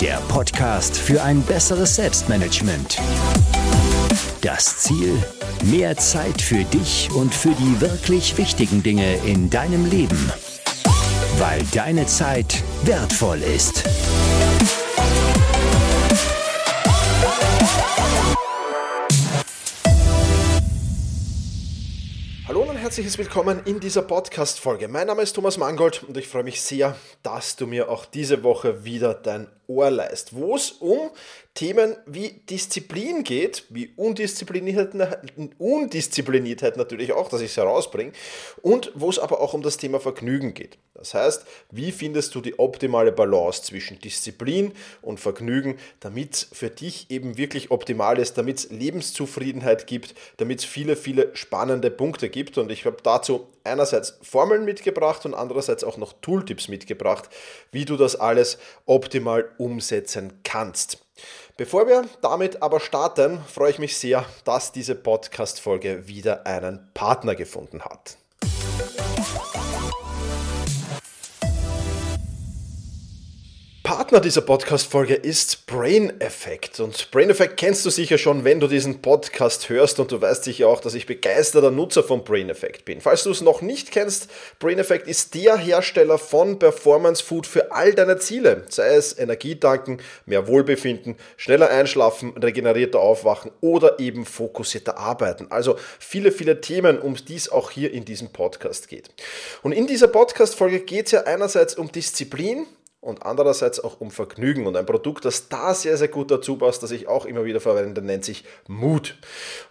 der Podcast für ein besseres Selbstmanagement. Das Ziel? Mehr Zeit für dich und für die wirklich wichtigen Dinge in deinem Leben. Weil deine Zeit wertvoll ist. Hallo und herzliches Willkommen in dieser Podcast-Folge. Mein Name ist Thomas Mangold und ich freue mich sehr, dass du mir auch diese Woche wieder dein Ohr leist, wo es um Themen wie Disziplin geht, wie Undiszipliniertheit, Undiszipliniertheit natürlich auch, dass ich es herausbringe, und wo es aber auch um das Thema Vergnügen geht. Das heißt, wie findest du die optimale Balance zwischen Disziplin und Vergnügen, damit es für dich eben wirklich optimal ist, damit es Lebenszufriedenheit gibt, damit es viele, viele spannende Punkte gibt. Und ich habe dazu einerseits Formeln mitgebracht und andererseits auch noch Tooltips mitgebracht, wie du das alles optimal umsetzen kannst. Bevor wir damit aber starten, freue ich mich sehr, dass diese Podcast-Folge wieder einen Partner gefunden hat. Partner dieser Podcast-Folge ist Brain Effect. Und Brain Effect kennst du sicher schon, wenn du diesen Podcast hörst und du weißt sicher auch, dass ich begeisterter Nutzer von Brain Effect bin. Falls du es noch nicht kennst, Brain Effect ist der Hersteller von Performance Food für all deine Ziele. Sei es Energietanken, mehr Wohlbefinden, schneller einschlafen, regenerierter aufwachen oder eben fokussierter arbeiten. Also viele, viele Themen, um die es auch hier in diesem Podcast geht. Und in dieser Podcast-Folge geht es ja einerseits um Disziplin, und andererseits auch um Vergnügen. Und ein Produkt, das da sehr, sehr gut dazu passt, das ich auch immer wieder verwende, nennt sich Mut.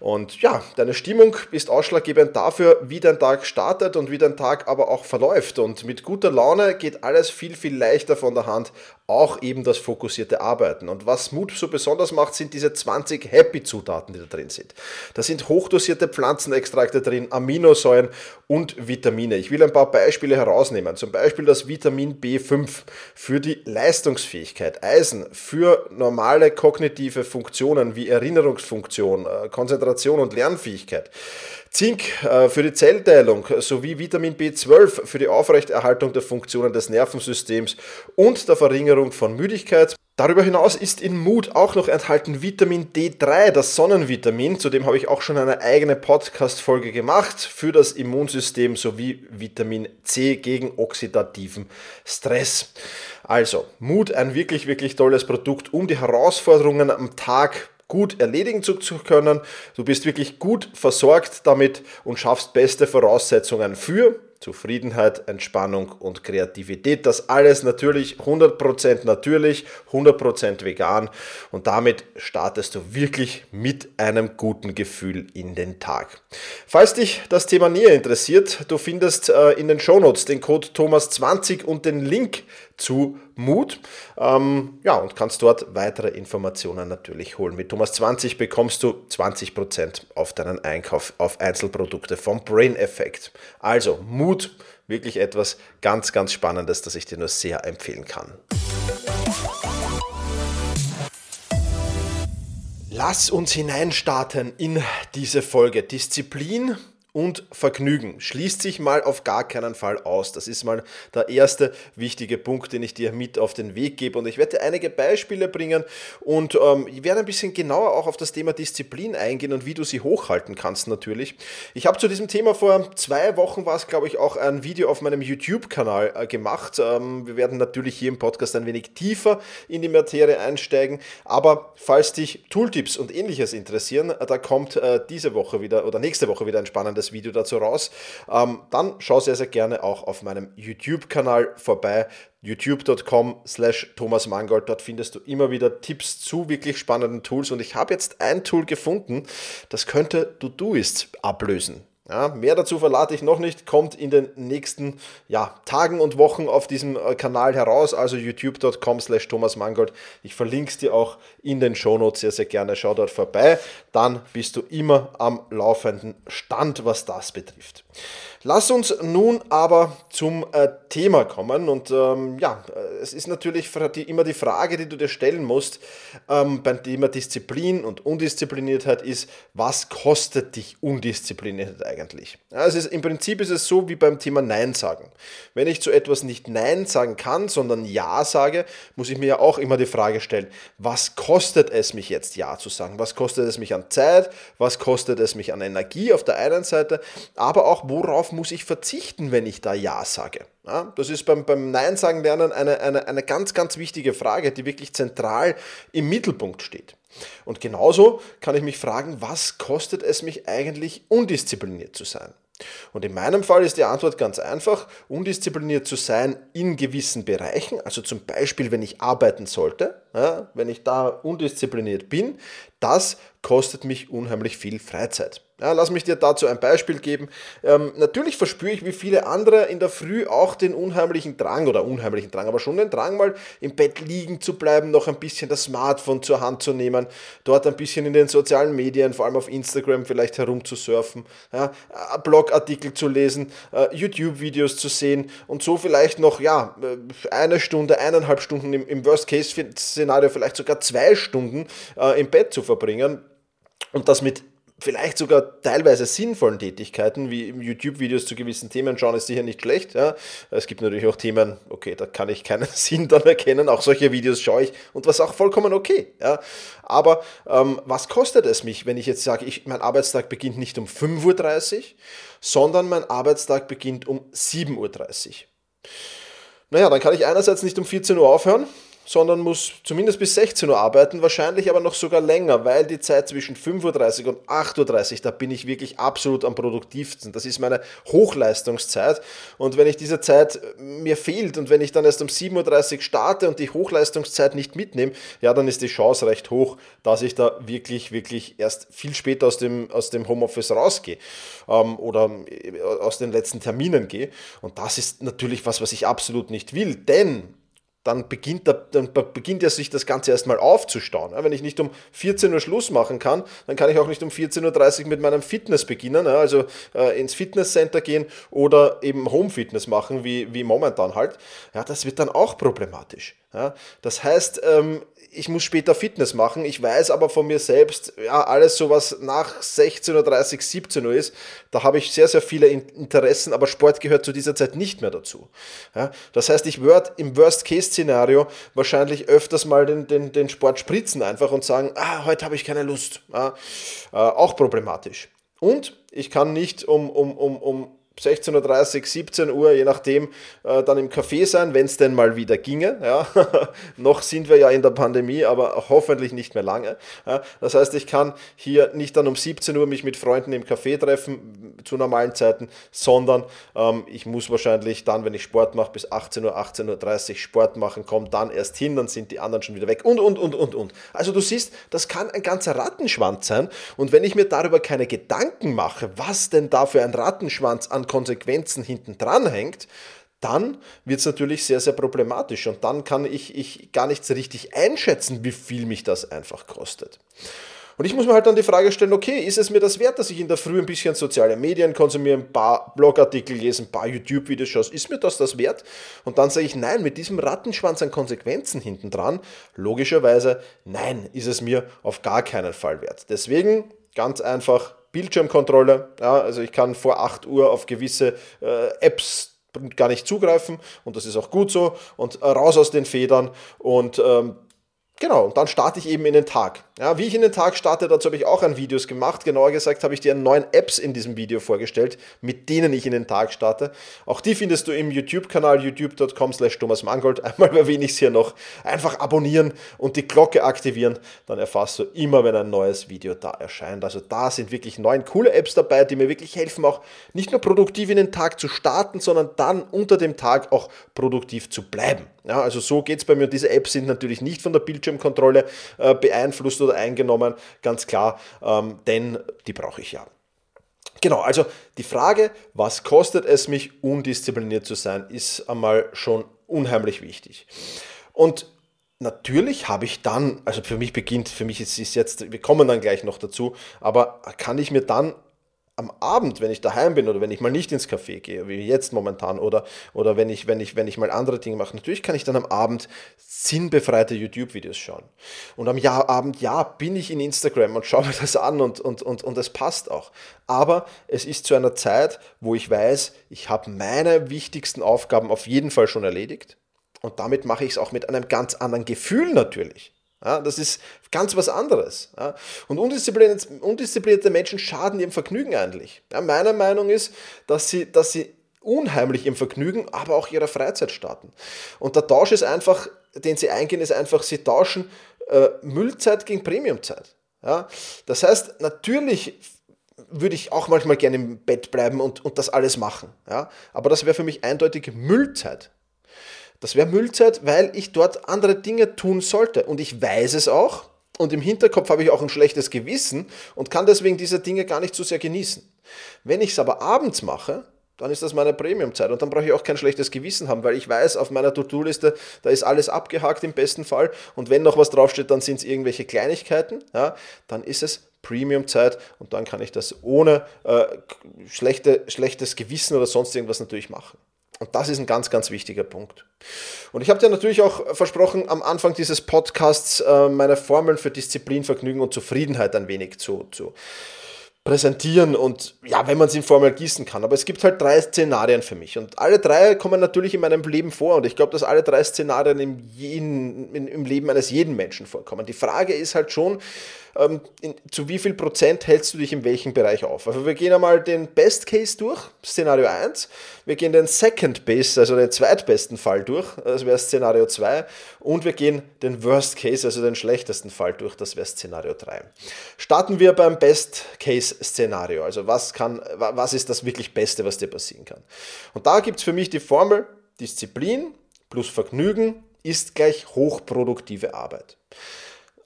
Und ja, deine Stimmung ist ausschlaggebend dafür, wie dein Tag startet und wie dein Tag aber auch verläuft. Und mit guter Laune geht alles viel, viel leichter von der Hand, auch eben das fokussierte Arbeiten. Und was Mut so besonders macht, sind diese 20 Happy-Zutaten, die da drin sind. Da sind hochdosierte Pflanzenextrakte drin, Aminosäuren und Vitamine. Ich will ein paar Beispiele herausnehmen. Zum Beispiel das Vitamin B5 für die Leistungsfähigkeit, Eisen für normale kognitive Funktionen wie Erinnerungsfunktion, äh, Konzentration und Lernfähigkeit. Zink äh, für die Zellteilung sowie Vitamin B12 für die Aufrechterhaltung der Funktionen des Nervensystems und der Verringerung von Müdigkeit. Darüber hinaus ist in Mut auch noch enthalten Vitamin D3, das Sonnenvitamin, zu dem habe ich auch schon eine eigene Podcast-Folge gemacht für das Immunsystem sowie Vitamin C gegen oxidativen Stress. Also, Mut, ein wirklich, wirklich tolles Produkt, um die Herausforderungen am Tag gut erledigen zu, können. Du bist wirklich gut versorgt damit und schaffst beste Voraussetzungen für Zufriedenheit, Entspannung und Kreativität. Das alles natürlich 100% natürlich, 100% vegan und damit startest du wirklich mit einem guten Gefühl in den Tag. Falls dich das Thema näher interessiert, du findest äh, in den Shownotes den Code Thomas20 und den Link zu Mut. Ähm, ja, und kannst dort weitere Informationen natürlich holen. Mit Thomas 20 bekommst du 20% auf deinen Einkauf auf Einzelprodukte vom Brain Effect. Also Mut, wirklich etwas ganz, ganz Spannendes, das ich dir nur sehr empfehlen kann. Lass uns hineinstarten in diese Folge. Disziplin und Vergnügen schließt sich mal auf gar keinen Fall aus. Das ist mal der erste wichtige Punkt, den ich dir mit auf den Weg gebe. Und ich werde einige Beispiele bringen und ähm, ich werde ein bisschen genauer auch auf das Thema Disziplin eingehen und wie du sie hochhalten kannst natürlich. Ich habe zu diesem Thema vor zwei Wochen war es, glaube ich, auch ein Video auf meinem YouTube-Kanal äh, gemacht. Ähm, wir werden natürlich hier im Podcast ein wenig tiefer in die Materie einsteigen. Aber falls dich Tooltips und ähnliches interessieren, äh, da kommt äh, diese Woche wieder oder nächste Woche wieder ein spannendes das Video dazu raus. Ähm, dann schau sehr, sehr gerne auch auf meinem YouTube-Kanal vorbei youtube.com slash Thomas Mangold. Dort findest du immer wieder Tipps zu wirklich spannenden Tools. Und ich habe jetzt ein Tool gefunden, das könnte Todoist ablösen. Ja, mehr dazu verlate ich noch nicht, kommt in den nächsten ja, Tagen und Wochen auf diesem äh, Kanal heraus, also youtube.com slash Thomas Mangold. Ich verlinke es dir auch in den Shownotes sehr, sehr gerne. Schau dort vorbei. Dann bist du immer am laufenden Stand, was das betrifft. Lass uns nun aber zum äh, Thema kommen. Und ähm, ja, äh, es ist natürlich die, immer die Frage, die du dir stellen musst ähm, beim Thema Disziplin und Undiszipliniertheit ist, was kostet dich Undiszipliniertheit eigentlich? Ja, es ist, Im Prinzip ist es so wie beim Thema Nein sagen. Wenn ich zu etwas nicht Nein sagen kann, sondern Ja sage, muss ich mir ja auch immer die Frage stellen, was kostet es mich jetzt Ja zu sagen? Was kostet es mich an Zeit? Was kostet es mich an Energie auf der einen Seite? Aber auch worauf muss ich verzichten, wenn ich da Ja sage? Ja, das ist beim, beim Nein sagen lernen eine, eine, eine ganz, ganz wichtige Frage, die wirklich zentral im Mittelpunkt steht. Und genauso kann ich mich fragen, was kostet es mich eigentlich, undiszipliniert zu sein? Und in meinem Fall ist die Antwort ganz einfach, undiszipliniert zu sein in gewissen Bereichen, also zum Beispiel, wenn ich arbeiten sollte, ja, wenn ich da undiszipliniert bin, das kostet mich unheimlich viel Freizeit. Ja, lass mich dir dazu ein Beispiel geben. Ähm, natürlich verspüre ich wie viele andere in der Früh auch den unheimlichen Drang oder unheimlichen Drang, aber schon den Drang, mal im Bett liegen zu bleiben, noch ein bisschen das Smartphone zur Hand zu nehmen, dort ein bisschen in den sozialen Medien, vor allem auf Instagram vielleicht herumzusurfen, ja, äh, Blogartikel zu lesen, äh, YouTube-Videos zu sehen und so vielleicht noch ja, äh, eine Stunde, eineinhalb Stunden im, im Worst-Case-Szenario vielleicht sogar zwei Stunden äh, im Bett zu verbringen und das mit vielleicht sogar teilweise sinnvollen Tätigkeiten, wie YouTube-Videos zu gewissen Themen schauen, ist sicher nicht schlecht. Ja. Es gibt natürlich auch Themen, okay, da kann ich keinen Sinn dann erkennen. Auch solche Videos schaue ich und was auch vollkommen okay. Ja. Aber ähm, was kostet es mich, wenn ich jetzt sage, ich, mein Arbeitstag beginnt nicht um 5.30 Uhr, sondern mein Arbeitstag beginnt um 7.30 Uhr? Naja, dann kann ich einerseits nicht um 14 Uhr aufhören, sondern muss zumindest bis 16 Uhr arbeiten, wahrscheinlich aber noch sogar länger, weil die Zeit zwischen 5.30 Uhr und 8.30 Uhr, da bin ich wirklich absolut am produktivsten. Das ist meine Hochleistungszeit und wenn ich diese Zeit äh, mir fehlt und wenn ich dann erst um 7.30 Uhr starte und die Hochleistungszeit nicht mitnehme, ja, dann ist die Chance recht hoch, dass ich da wirklich, wirklich erst viel später aus dem, aus dem Homeoffice rausgehe ähm, oder äh, aus den letzten Terminen gehe. Und das ist natürlich was, was ich absolut nicht will, denn dann beginnt, der, dann beginnt ja sich das Ganze erstmal aufzustauen. Wenn ich nicht um 14 Uhr Schluss machen kann, dann kann ich auch nicht um 14.30 Uhr mit meinem Fitness beginnen, also äh, ins Fitnesscenter gehen oder eben Home-Fitness machen, wie, wie momentan halt. Ja, das wird dann auch problematisch. Das heißt, ähm, ich muss später Fitness machen. Ich weiß aber von mir selbst, ja, alles so was nach 16.30 Uhr, 17 Uhr ist, da habe ich sehr, sehr viele Interessen, aber Sport gehört zu dieser Zeit nicht mehr dazu. Ja, das heißt, ich würde im Worst-Case-Szenario wahrscheinlich öfters mal den, den, den Sport spritzen einfach und sagen, ah, heute habe ich keine Lust. Ja, äh, auch problematisch. Und ich kann nicht um, um, um, um 16.30 Uhr, 17 Uhr, je nachdem, äh, dann im Café sein, wenn es denn mal wieder ginge. Ja. Noch sind wir ja in der Pandemie, aber hoffentlich nicht mehr lange. Ja. Das heißt, ich kann hier nicht dann um 17 Uhr mich mit Freunden im Café treffen zu normalen Zeiten, sondern ähm, ich muss wahrscheinlich dann, wenn ich Sport mache, bis 18 Uhr, 18.30 Uhr Sport machen, komme dann erst hin, dann sind die anderen schon wieder weg und, und, und, und, und. Also du siehst, das kann ein ganzer Rattenschwanz sein und wenn ich mir darüber keine Gedanken mache, was denn da für ein Rattenschwanz an Konsequenzen hinten dran hängt, dann wird es natürlich sehr, sehr problematisch und dann kann ich, ich gar nicht so richtig einschätzen, wie viel mich das einfach kostet. Und ich muss mir halt dann die Frage stellen, okay, ist es mir das wert, dass ich in der Früh ein bisschen soziale Medien konsumiere, ein paar Blogartikel lese, ein paar YouTube-Videos schaue, ist mir das das wert? Und dann sage ich, nein, mit diesem Rattenschwanz an Konsequenzen hinten dran, logischerweise, nein, ist es mir auf gar keinen Fall wert. Deswegen ganz einfach Bildschirmkontrolle. Ja, also ich kann vor 8 Uhr auf gewisse äh, Apps gar nicht zugreifen und das ist auch gut so und raus aus den Federn und ähm, Genau, und dann starte ich eben in den Tag. Ja, wie ich in den Tag starte, dazu habe ich auch ein Videos gemacht. Genauer gesagt habe ich dir neun Apps in diesem Video vorgestellt, mit denen ich in den Tag starte. Auch die findest du im YouTube-Kanal youtube.com slash Thomas Mangold. Einmal erwähne ich es hier noch. Einfach abonnieren und die Glocke aktivieren, dann erfasst du immer, wenn ein neues Video da erscheint. Also da sind wirklich neun coole Apps dabei, die mir wirklich helfen, auch nicht nur produktiv in den Tag zu starten, sondern dann unter dem Tag auch produktiv zu bleiben. Ja, also so geht es bei mir. Diese Apps sind natürlich nicht von der Bildschirmkontrolle äh, beeinflusst oder eingenommen, ganz klar, ähm, denn die brauche ich ja. Genau, also die Frage, was kostet es mich, undiszipliniert zu sein, ist einmal schon unheimlich wichtig. Und natürlich habe ich dann, also für mich beginnt, für mich ist es jetzt, wir kommen dann gleich noch dazu, aber kann ich mir dann am Abend, wenn ich daheim bin oder wenn ich mal nicht ins Café gehe, wie jetzt momentan, oder, oder wenn, ich, wenn, ich, wenn ich mal andere Dinge mache, natürlich kann ich dann am Abend sinnbefreite YouTube-Videos schauen. Und am Jahr, Abend, ja, bin ich in Instagram und schaue mir das an und, und, und, und es passt auch. Aber es ist zu einer Zeit, wo ich weiß, ich habe meine wichtigsten Aufgaben auf jeden Fall schon erledigt. Und damit mache ich es auch mit einem ganz anderen Gefühl natürlich. Ja, das ist ganz was anderes. Ja. Und undisziplinierte, Menschen schaden ihrem Vergnügen eigentlich. Ja, meine Meinung ist, dass sie, dass sie unheimlich im Vergnügen, aber auch ihrer Freizeit starten. Und der Tausch ist einfach, den sie eingehen, ist einfach, sie tauschen äh, Müllzeit gegen Premiumzeit. Ja. Das heißt, natürlich würde ich auch manchmal gerne im Bett bleiben und, und das alles machen. Ja. Aber das wäre für mich eindeutig Müllzeit. Das wäre Müllzeit, weil ich dort andere Dinge tun sollte. Und ich weiß es auch. Und im Hinterkopf habe ich auch ein schlechtes Gewissen und kann deswegen diese Dinge gar nicht so sehr genießen. Wenn ich es aber abends mache, dann ist das meine Premiumzeit und dann brauche ich auch kein schlechtes Gewissen haben, weil ich weiß, auf meiner To-Do-Liste, da ist alles abgehakt im besten Fall und wenn noch was draufsteht, dann sind es irgendwelche Kleinigkeiten, ja, dann ist es Premium-Zeit und dann kann ich das ohne äh, schlechte, schlechtes Gewissen oder sonst irgendwas natürlich machen. Und das ist ein ganz, ganz wichtiger Punkt. Und ich habe dir natürlich auch versprochen, am Anfang dieses Podcasts äh, meine Formeln für Disziplin, Vergnügen und Zufriedenheit ein wenig zu, zu präsentieren und ja, wenn man es in Formel gießen kann. Aber es gibt halt drei Szenarien für mich und alle drei kommen natürlich in meinem Leben vor und ich glaube, dass alle drei Szenarien im, jeden, im Leben eines jeden Menschen vorkommen. Die Frage ist halt schon, ähm, in, zu wie viel Prozent hältst du dich in welchem Bereich auf? Also wir gehen einmal den Best Case durch, Szenario 1. Wir gehen den Second Best, also den zweitbesten Fall durch, das wäre Szenario 2. Und wir gehen den Worst Case, also den schlechtesten Fall durch, das wäre Szenario 3. Starten wir beim Best Case Szenario. Also was, kann, was ist das wirklich Beste, was dir passieren kann? Und da gibt es für mich die Formel Disziplin plus Vergnügen ist gleich hochproduktive Arbeit.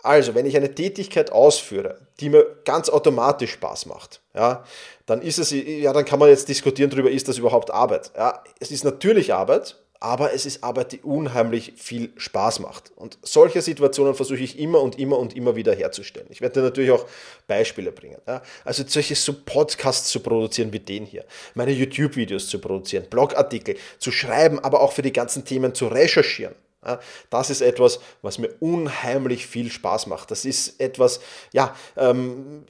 Also, wenn ich eine Tätigkeit ausführe, die mir ganz automatisch Spaß macht, ja, dann ist es, ja, dann kann man jetzt diskutieren darüber, ist das überhaupt Arbeit? Ja, es ist natürlich Arbeit, aber es ist Arbeit, die unheimlich viel Spaß macht. Und solche Situationen versuche ich immer und immer und immer wieder herzustellen. Ich werde dir natürlich auch Beispiele bringen. Ja. Also solche so Podcasts zu produzieren wie den hier, meine YouTube-Videos zu produzieren, Blogartikel zu schreiben, aber auch für die ganzen Themen zu recherchieren. Das ist etwas, was mir unheimlich viel Spaß macht. Das ist etwas, ja, ähm,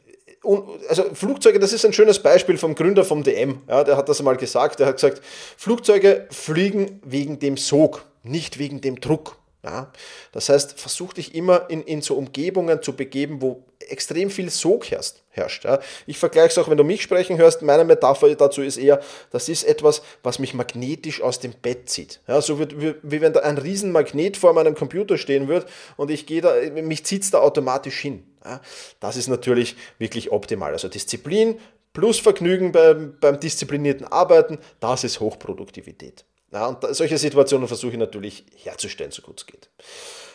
also Flugzeuge, das ist ein schönes Beispiel vom Gründer vom DM. Ja, der hat das einmal gesagt. Der hat gesagt, Flugzeuge fliegen wegen dem Sog, nicht wegen dem Druck. Ja, das heißt, versuch dich immer in, in so Umgebungen zu begeben, wo extrem viel Sog herrscht. herrscht ja. Ich vergleiche es auch, wenn du mich sprechen hörst, meine Metapher dazu ist eher, das ist etwas, was mich magnetisch aus dem Bett zieht. Ja, so wie, wie, wie wenn da ein Riesenmagnet vor meinem Computer stehen wird und ich gehe da, mich zieht es da automatisch hin. Ja. Das ist natürlich wirklich optimal. Also Disziplin plus Vergnügen beim, beim disziplinierten Arbeiten, das ist Hochproduktivität. Ja, und solche Situationen versuche ich natürlich herzustellen, so gut es geht.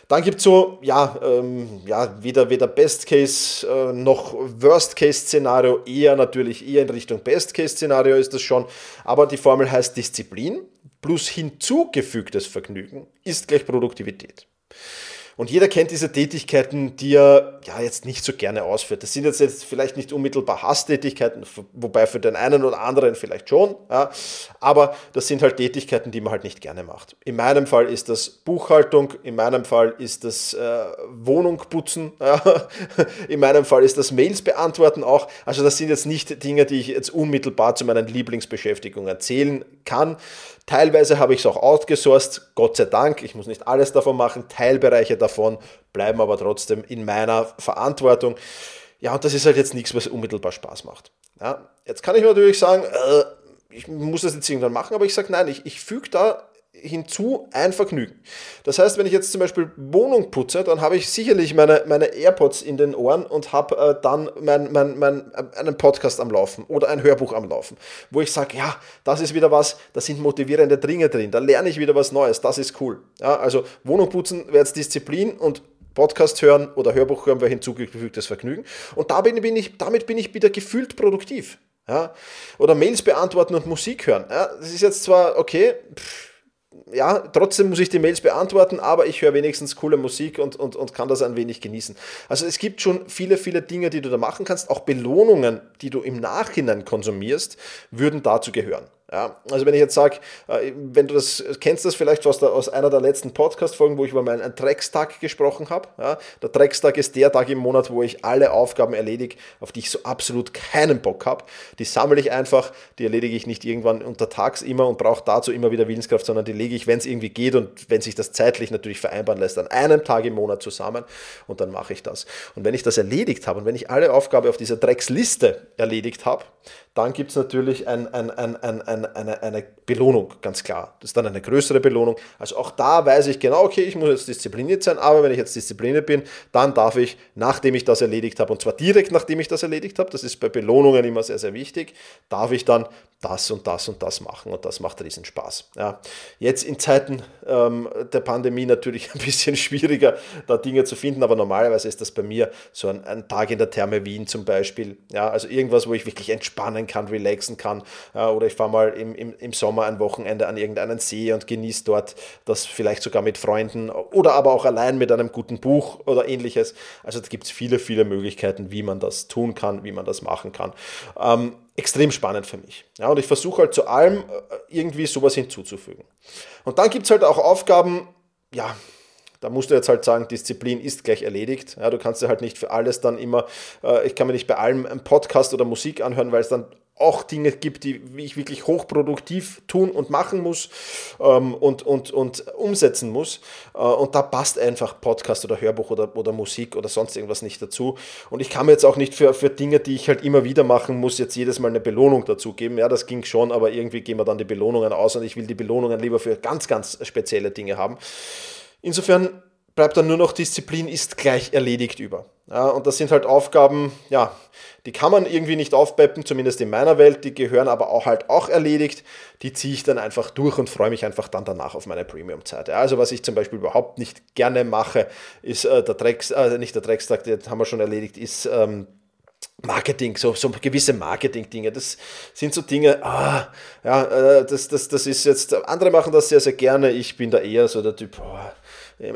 Dann gibt es so, ja, ähm, ja, weder, weder Best Case äh, noch Worst Case Szenario, eher natürlich eher in Richtung Best Case Szenario ist das schon. Aber die Formel heißt Disziplin plus hinzugefügtes Vergnügen ist gleich Produktivität. Und jeder kennt diese Tätigkeiten, die er ja jetzt nicht so gerne ausführt. Das sind jetzt, jetzt vielleicht nicht unmittelbar Hasstätigkeiten, wobei für den einen oder anderen vielleicht schon, ja, aber das sind halt Tätigkeiten, die man halt nicht gerne macht. In meinem Fall ist das Buchhaltung, in meinem Fall ist das äh, Wohnung putzen, ja, in meinem Fall ist das Mails beantworten auch. Also das sind jetzt nicht Dinge, die ich jetzt unmittelbar zu meinen Lieblingsbeschäftigungen erzählen kann. Teilweise habe ich es auch outgesourced, Gott sei Dank. Ich muss nicht alles davon machen. Teilbereiche davon bleiben aber trotzdem in meiner Verantwortung. Ja, und das ist halt jetzt nichts, was unmittelbar Spaß macht. Ja, jetzt kann ich natürlich sagen, äh, ich muss das jetzt irgendwann machen, aber ich sage nein, ich, ich füge da hinzu ein Vergnügen. Das heißt, wenn ich jetzt zum Beispiel Wohnung putze, dann habe ich sicherlich meine, meine AirPods in den Ohren und habe äh, dann mein, mein, mein, einen Podcast am Laufen oder ein Hörbuch am Laufen, wo ich sage, ja, das ist wieder was, da sind motivierende Dinge drin, da lerne ich wieder was Neues, das ist cool. Ja, also Wohnung putzen wäre jetzt Disziplin und Podcast hören oder Hörbuch hören wäre hinzugefügtes Vergnügen. Und da bin, bin ich, damit bin ich wieder gefühlt produktiv. Ja? Oder Mails beantworten und Musik hören. Ja? Das ist jetzt zwar okay, pff, ja, trotzdem muss ich die Mails beantworten, aber ich höre wenigstens coole Musik und, und, und kann das ein wenig genießen. Also es gibt schon viele, viele Dinge, die du da machen kannst. Auch Belohnungen, die du im Nachhinein konsumierst, würden dazu gehören. Ja, also wenn ich jetzt sage, äh, wenn du das kennst, das vielleicht aus, der, aus einer der letzten Podcast-Folgen, wo ich über meinen Dreckstag gesprochen habe. Ja, der Dreckstag ist der Tag im Monat, wo ich alle Aufgaben erledige, auf die ich so absolut keinen Bock habe. Die sammle ich einfach, die erledige ich nicht irgendwann untertags immer und brauche dazu immer wieder Willenskraft, sondern die lege ich, wenn es irgendwie geht und wenn sich das zeitlich natürlich vereinbaren lässt, an einem Tag im Monat zusammen und dann mache ich das. Und wenn ich das erledigt habe und wenn ich alle Aufgaben auf dieser Drecksliste erledigt habe, dann gibt es natürlich ein, ein, ein, ein, ein, eine, eine Belohnung, ganz klar. Das ist dann eine größere Belohnung. Also auch da weiß ich genau, okay, ich muss jetzt diszipliniert sein, aber wenn ich jetzt diszipliniert bin, dann darf ich, nachdem ich das erledigt habe, und zwar direkt nachdem ich das erledigt habe, das ist bei Belohnungen immer sehr, sehr wichtig, darf ich dann das und das und das machen und das macht riesen Spaß. Ja. Jetzt in Zeiten ähm, der Pandemie natürlich ein bisschen schwieriger, da Dinge zu finden, aber normalerweise ist das bei mir so ein, ein Tag in der Therme Wien zum Beispiel. Ja, also irgendwas, wo ich wirklich entspannen kann, relaxen kann. Ja, oder ich fahre mal im, im, im Sommer ein Wochenende an irgendeinen See und genieße dort das vielleicht sogar mit Freunden oder aber auch allein mit einem guten Buch oder ähnliches. Also da gibt es viele, viele Möglichkeiten, wie man das tun kann, wie man das machen kann. Ähm, extrem spannend für mich. Ja, und ich versuche halt zu allem äh, irgendwie sowas hinzuzufügen. Und dann gibt es halt auch Aufgaben, ja, da musst du jetzt halt sagen, Disziplin ist gleich erledigt. Ja, du kannst dir halt nicht für alles dann immer, äh, ich kann mir nicht bei allem einen Podcast oder Musik anhören, weil es dann auch Dinge gibt, die ich wirklich hochproduktiv tun und machen muss ähm, und, und, und umsetzen muss. Äh, und da passt einfach Podcast oder Hörbuch oder, oder Musik oder sonst irgendwas nicht dazu. Und ich kann mir jetzt auch nicht für, für Dinge, die ich halt immer wieder machen muss, jetzt jedes Mal eine Belohnung dazu geben. Ja, das ging schon, aber irgendwie gehen wir dann die Belohnungen aus und ich will die Belohnungen lieber für ganz, ganz spezielle Dinge haben. Insofern bleibt dann nur noch Disziplin ist gleich erledigt über. Ja, und das sind halt Aufgaben, ja, die kann man irgendwie nicht aufpeppen, zumindest in meiner Welt, die gehören aber auch halt auch erledigt. Die ziehe ich dann einfach durch und freue mich einfach dann danach auf meine Premium-Zeit. Ja, also was ich zum Beispiel überhaupt nicht gerne mache, ist äh, der Drecks, äh, nicht der Dreckstag, den haben wir schon erledigt, ist ähm, Marketing, so, so gewisse Marketing-Dinge, das sind so Dinge, ah, ja, äh, das, das, das ist jetzt, andere machen das sehr, sehr gerne, ich bin da eher so der Typ, oh,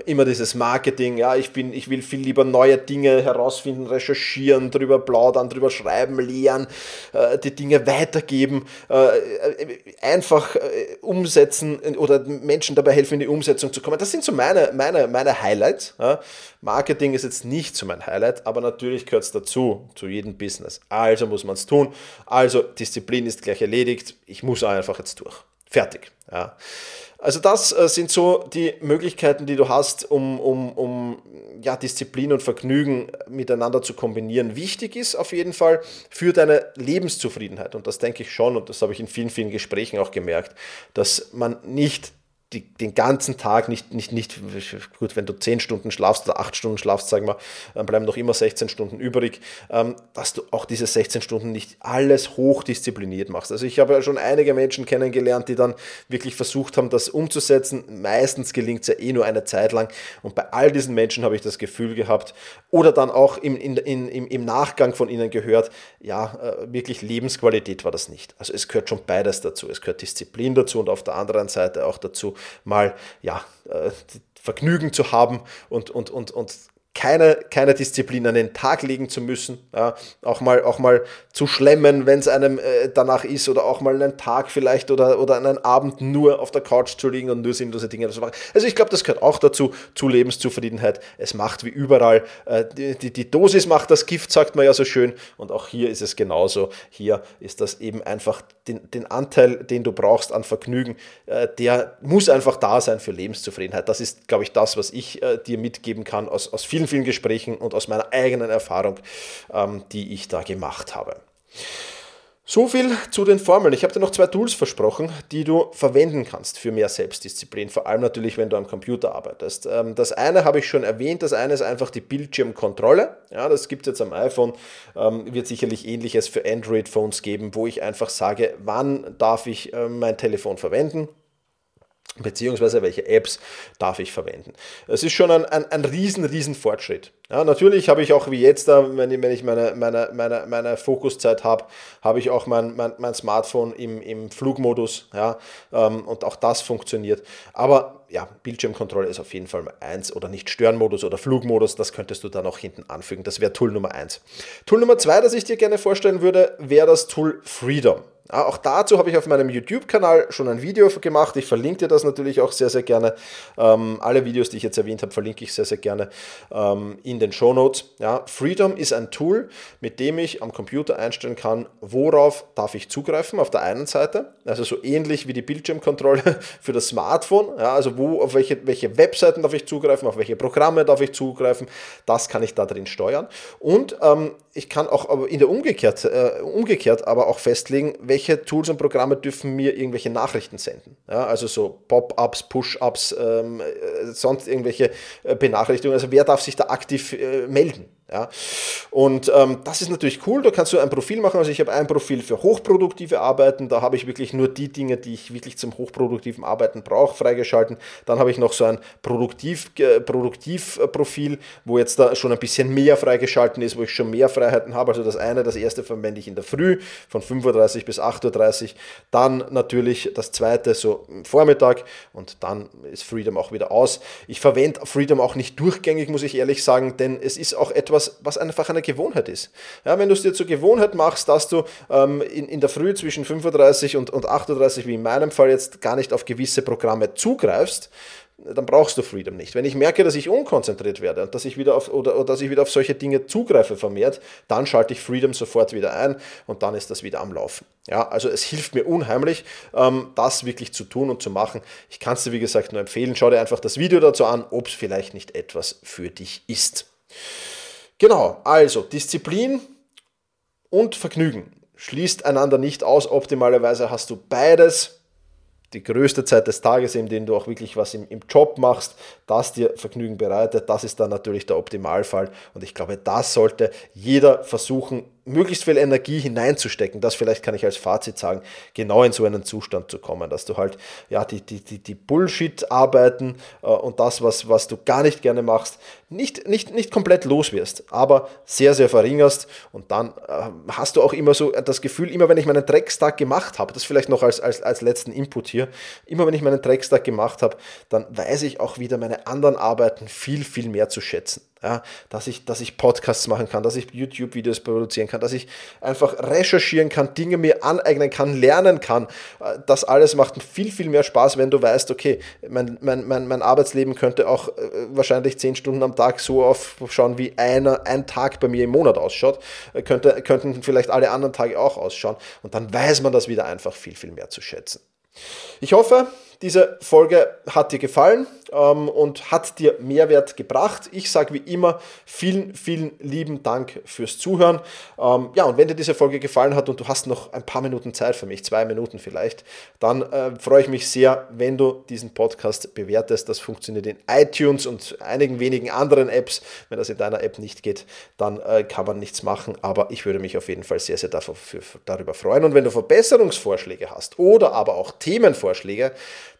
immer dieses Marketing, ja, ich bin, ich will viel lieber neue Dinge herausfinden, recherchieren, drüber plaudern, drüber schreiben, lehren, äh, die Dinge weitergeben, äh, einfach äh, umsetzen oder Menschen dabei helfen, in die Umsetzung zu kommen. Das sind so meine, meine, meine Highlights. Ja. Marketing ist jetzt nicht so mein Highlight, aber natürlich gehört es dazu, zu jedem Business. Also muss man es tun. Also Disziplin ist gleich erledigt. Ich muss einfach jetzt durch. Fertig. Ja. Also das äh, sind so die Möglichkeiten, die du hast, um, um, um ja, Disziplin und Vergnügen miteinander zu kombinieren. Wichtig ist auf jeden Fall für deine Lebenszufriedenheit. Und das denke ich schon, und das habe ich in vielen, vielen Gesprächen auch gemerkt, dass man nicht die, den ganzen Tag nicht, nicht, nicht, gut, wenn du 10 Stunden schlafst oder 8 Stunden schlafst, sagen wir, dann bleiben noch immer 16 Stunden übrig, ähm, dass du auch diese 16 Stunden nicht alles hochdiszipliniert machst. Also ich habe ja schon einige Menschen kennengelernt, die dann wirklich versucht haben, das umzusetzen. Meistens gelingt es ja eh nur eine Zeit lang. Und bei all diesen Menschen habe ich das Gefühl gehabt, oder dann auch im, in, im, im Nachgang von ihnen gehört, ja, äh, wirklich Lebensqualität war das nicht. Also es gehört schon beides dazu. Es gehört Disziplin dazu und auf der anderen Seite auch dazu, mal ja, äh, Vergnügen zu haben und, und, und, und keine, keine Disziplin an den Tag legen zu müssen, ja, auch, mal, auch mal zu schlemmen, wenn es einem äh, danach ist, oder auch mal einen Tag vielleicht oder, oder einen Abend nur auf der Couch zu liegen und nur sinnlose Dinge zu machen. Also ich glaube, das gehört auch dazu, zu Lebenszufriedenheit. Es macht wie überall, äh, die, die, Dosis macht das Gift, sagt man ja so schön, und auch hier ist es genauso. Hier ist das eben einfach den, den Anteil, den du brauchst an Vergnügen, äh, der muss einfach da sein für Lebenszufriedenheit. Das ist, glaube ich, das, was ich äh, dir mitgeben kann aus, aus vielen vielen, vielen Gesprächen und aus meiner eigenen Erfahrung, ähm, die ich da gemacht habe. So viel zu den Formeln. Ich habe dir noch zwei Tools versprochen, die du verwenden kannst für mehr Selbstdisziplin, vor allem natürlich, wenn du am Computer arbeitest. Ähm, das eine habe ich schon erwähnt, das eine ist einfach die Bildschirmkontrolle. Ja, das gibt es jetzt am iPhone, ähm, wird sicherlich ähnliches für Android-Phones geben, wo ich einfach sage, wann darf ich äh, mein Telefon verwenden, beziehungsweise welche Apps darf ich verwenden. Es ist schon ein, ein, ein riesen, riesen Fortschritt. Ja, natürlich habe ich auch wie jetzt, wenn ich, meine, meine, meine, meine Fokuszeit habe, habe ich auch mein, mein, mein Smartphone im, im Flugmodus ja, ähm, und auch das funktioniert. Aber ja, Bildschirmkontrolle ist auf jeden Fall eins oder nicht Störenmodus oder Flugmodus, das könntest du dann auch hinten anfügen. Das wäre Tool Nummer eins. Tool Nummer zwei, das ich dir gerne vorstellen würde, wäre das Tool Freedom. Ja, auch dazu habe ich auf meinem YouTube-Kanal schon ein Video gemacht. Ich verlinke dir das natürlich auch sehr, sehr gerne. Ähm, alle Videos, die ich jetzt erwähnt habe, verlinke ich sehr, sehr gerne ähm, in den Show Notes. Ja, Freedom ist ein Tool, mit dem ich am Computer einstellen kann, worauf darf ich zugreifen auf der einen Seite. Also so ähnlich wie die Bildschirmkontrolle für das Smartphone. Ja, also wo, auf welche, welche Webseiten darf ich zugreifen, auf welche Programme darf ich zugreifen. Das kann ich da drin steuern. Und ähm, ich kann auch in der umgekehrt, äh, umgekehrt aber auch festlegen, welche Tools und Programme dürfen mir irgendwelche Nachrichten senden. Ja, also so Pop-ups, Push-ups, ähm, äh, sonst irgendwelche äh, Benachrichtigungen. Also wer darf sich da aktiv äh, melden? Ja? Und ähm, das ist natürlich cool, da kannst du ein Profil machen. Also ich habe ein Profil für hochproduktive Arbeiten, da habe ich wirklich nur die Dinge, die ich wirklich zum hochproduktiven Arbeiten brauche, freigeschalten. Dann habe ich noch so ein Produktiv, äh, Produktivprofil, wo jetzt da schon ein bisschen mehr freigeschalten ist, wo ich schon mehr Freiheiten habe. Also das eine, das erste verwende ich in der Früh von 5.30 bis 8.30 Uhr. Dann natürlich das zweite so im Vormittag und dann ist Freedom auch wieder aus. Ich verwende Freedom auch nicht durchgängig, muss ich ehrlich sagen, denn es ist auch etwas, etwas, was einfach eine Gewohnheit ist. Ja, wenn du es dir zur Gewohnheit machst, dass du ähm, in, in der Früh zwischen 35 und, und 38, wie in meinem Fall jetzt, gar nicht auf gewisse Programme zugreifst, dann brauchst du Freedom nicht. Wenn ich merke, dass ich unkonzentriert werde und dass ich wieder auf, oder, oder dass ich wieder auf solche Dinge zugreife vermehrt, dann schalte ich Freedom sofort wieder ein und dann ist das wieder am Laufen. Ja, also es hilft mir unheimlich, ähm, das wirklich zu tun und zu machen. Ich kann es dir, wie gesagt, nur empfehlen. Schau dir einfach das Video dazu an, ob es vielleicht nicht etwas für dich ist. Genau, also Disziplin und Vergnügen schließt einander nicht aus. Optimalerweise hast du beides. Die größte Zeit des Tages, in dem du auch wirklich was im, im Job machst, das dir Vergnügen bereitet, das ist dann natürlich der Optimalfall. Und ich glaube, das sollte jeder versuchen möglichst viel Energie hineinzustecken, das vielleicht kann ich als Fazit sagen, genau in so einen Zustand zu kommen, dass du halt ja die, die, die, die Bullshit-Arbeiten äh, und das, was, was du gar nicht gerne machst, nicht, nicht, nicht komplett los wirst, aber sehr, sehr verringerst. Und dann äh, hast du auch immer so das Gefühl, immer wenn ich meinen Dreckstag gemacht habe, das vielleicht noch als, als, als letzten Input hier, immer wenn ich meinen Dreckstag gemacht habe, dann weiß ich auch wieder meine anderen Arbeiten viel, viel mehr zu schätzen ja, dass, ich, dass ich Podcasts machen kann, dass ich YouTube-Videos produzieren kann, dass ich einfach recherchieren kann, Dinge mir aneignen kann, lernen kann. Äh, das alles macht viel, viel mehr Spaß, wenn du weißt, okay, mein, mein, mein, mein Arbeitsleben könnte auch äh, wahrscheinlich zehn Stunden am Tag so aufschauen, wie einer, ein Tag bei mir im Monat ausschaut. Äh, könnte, könnten vielleicht alle anderen Tage auch ausschauen. Und dann weiß man das wieder einfach viel, viel mehr zu schätzen. Ich hoffe, diese Folge hat dir gefallen ähm, und hat dir Mehrwert gebracht. Ich sage wie immer vielen, vielen lieben Dank fürs Zuhören. Ähm, ja, und wenn dir diese Folge gefallen hat und du hast noch ein paar Minuten Zeit für mich, zwei Minuten vielleicht, dann äh, freue ich mich sehr, wenn du diesen Podcast bewertest. Das funktioniert in iTunes und einigen wenigen anderen Apps. Wenn das in deiner App nicht geht, dann äh, kann man nichts machen. Aber ich würde mich auf jeden Fall sehr, sehr dafür, für, darüber freuen. Und wenn du Verbesserungsvorschläge hast oder aber auch Themenvorschläge,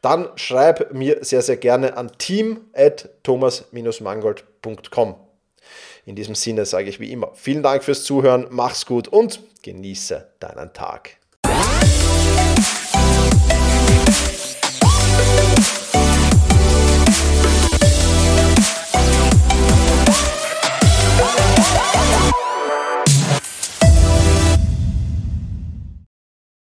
dann schreib mir sehr, sehr gerne an an team.thomas-mangold.com. In diesem Sinne sage ich wie immer vielen Dank fürs Zuhören, mach's gut und genieße deinen Tag.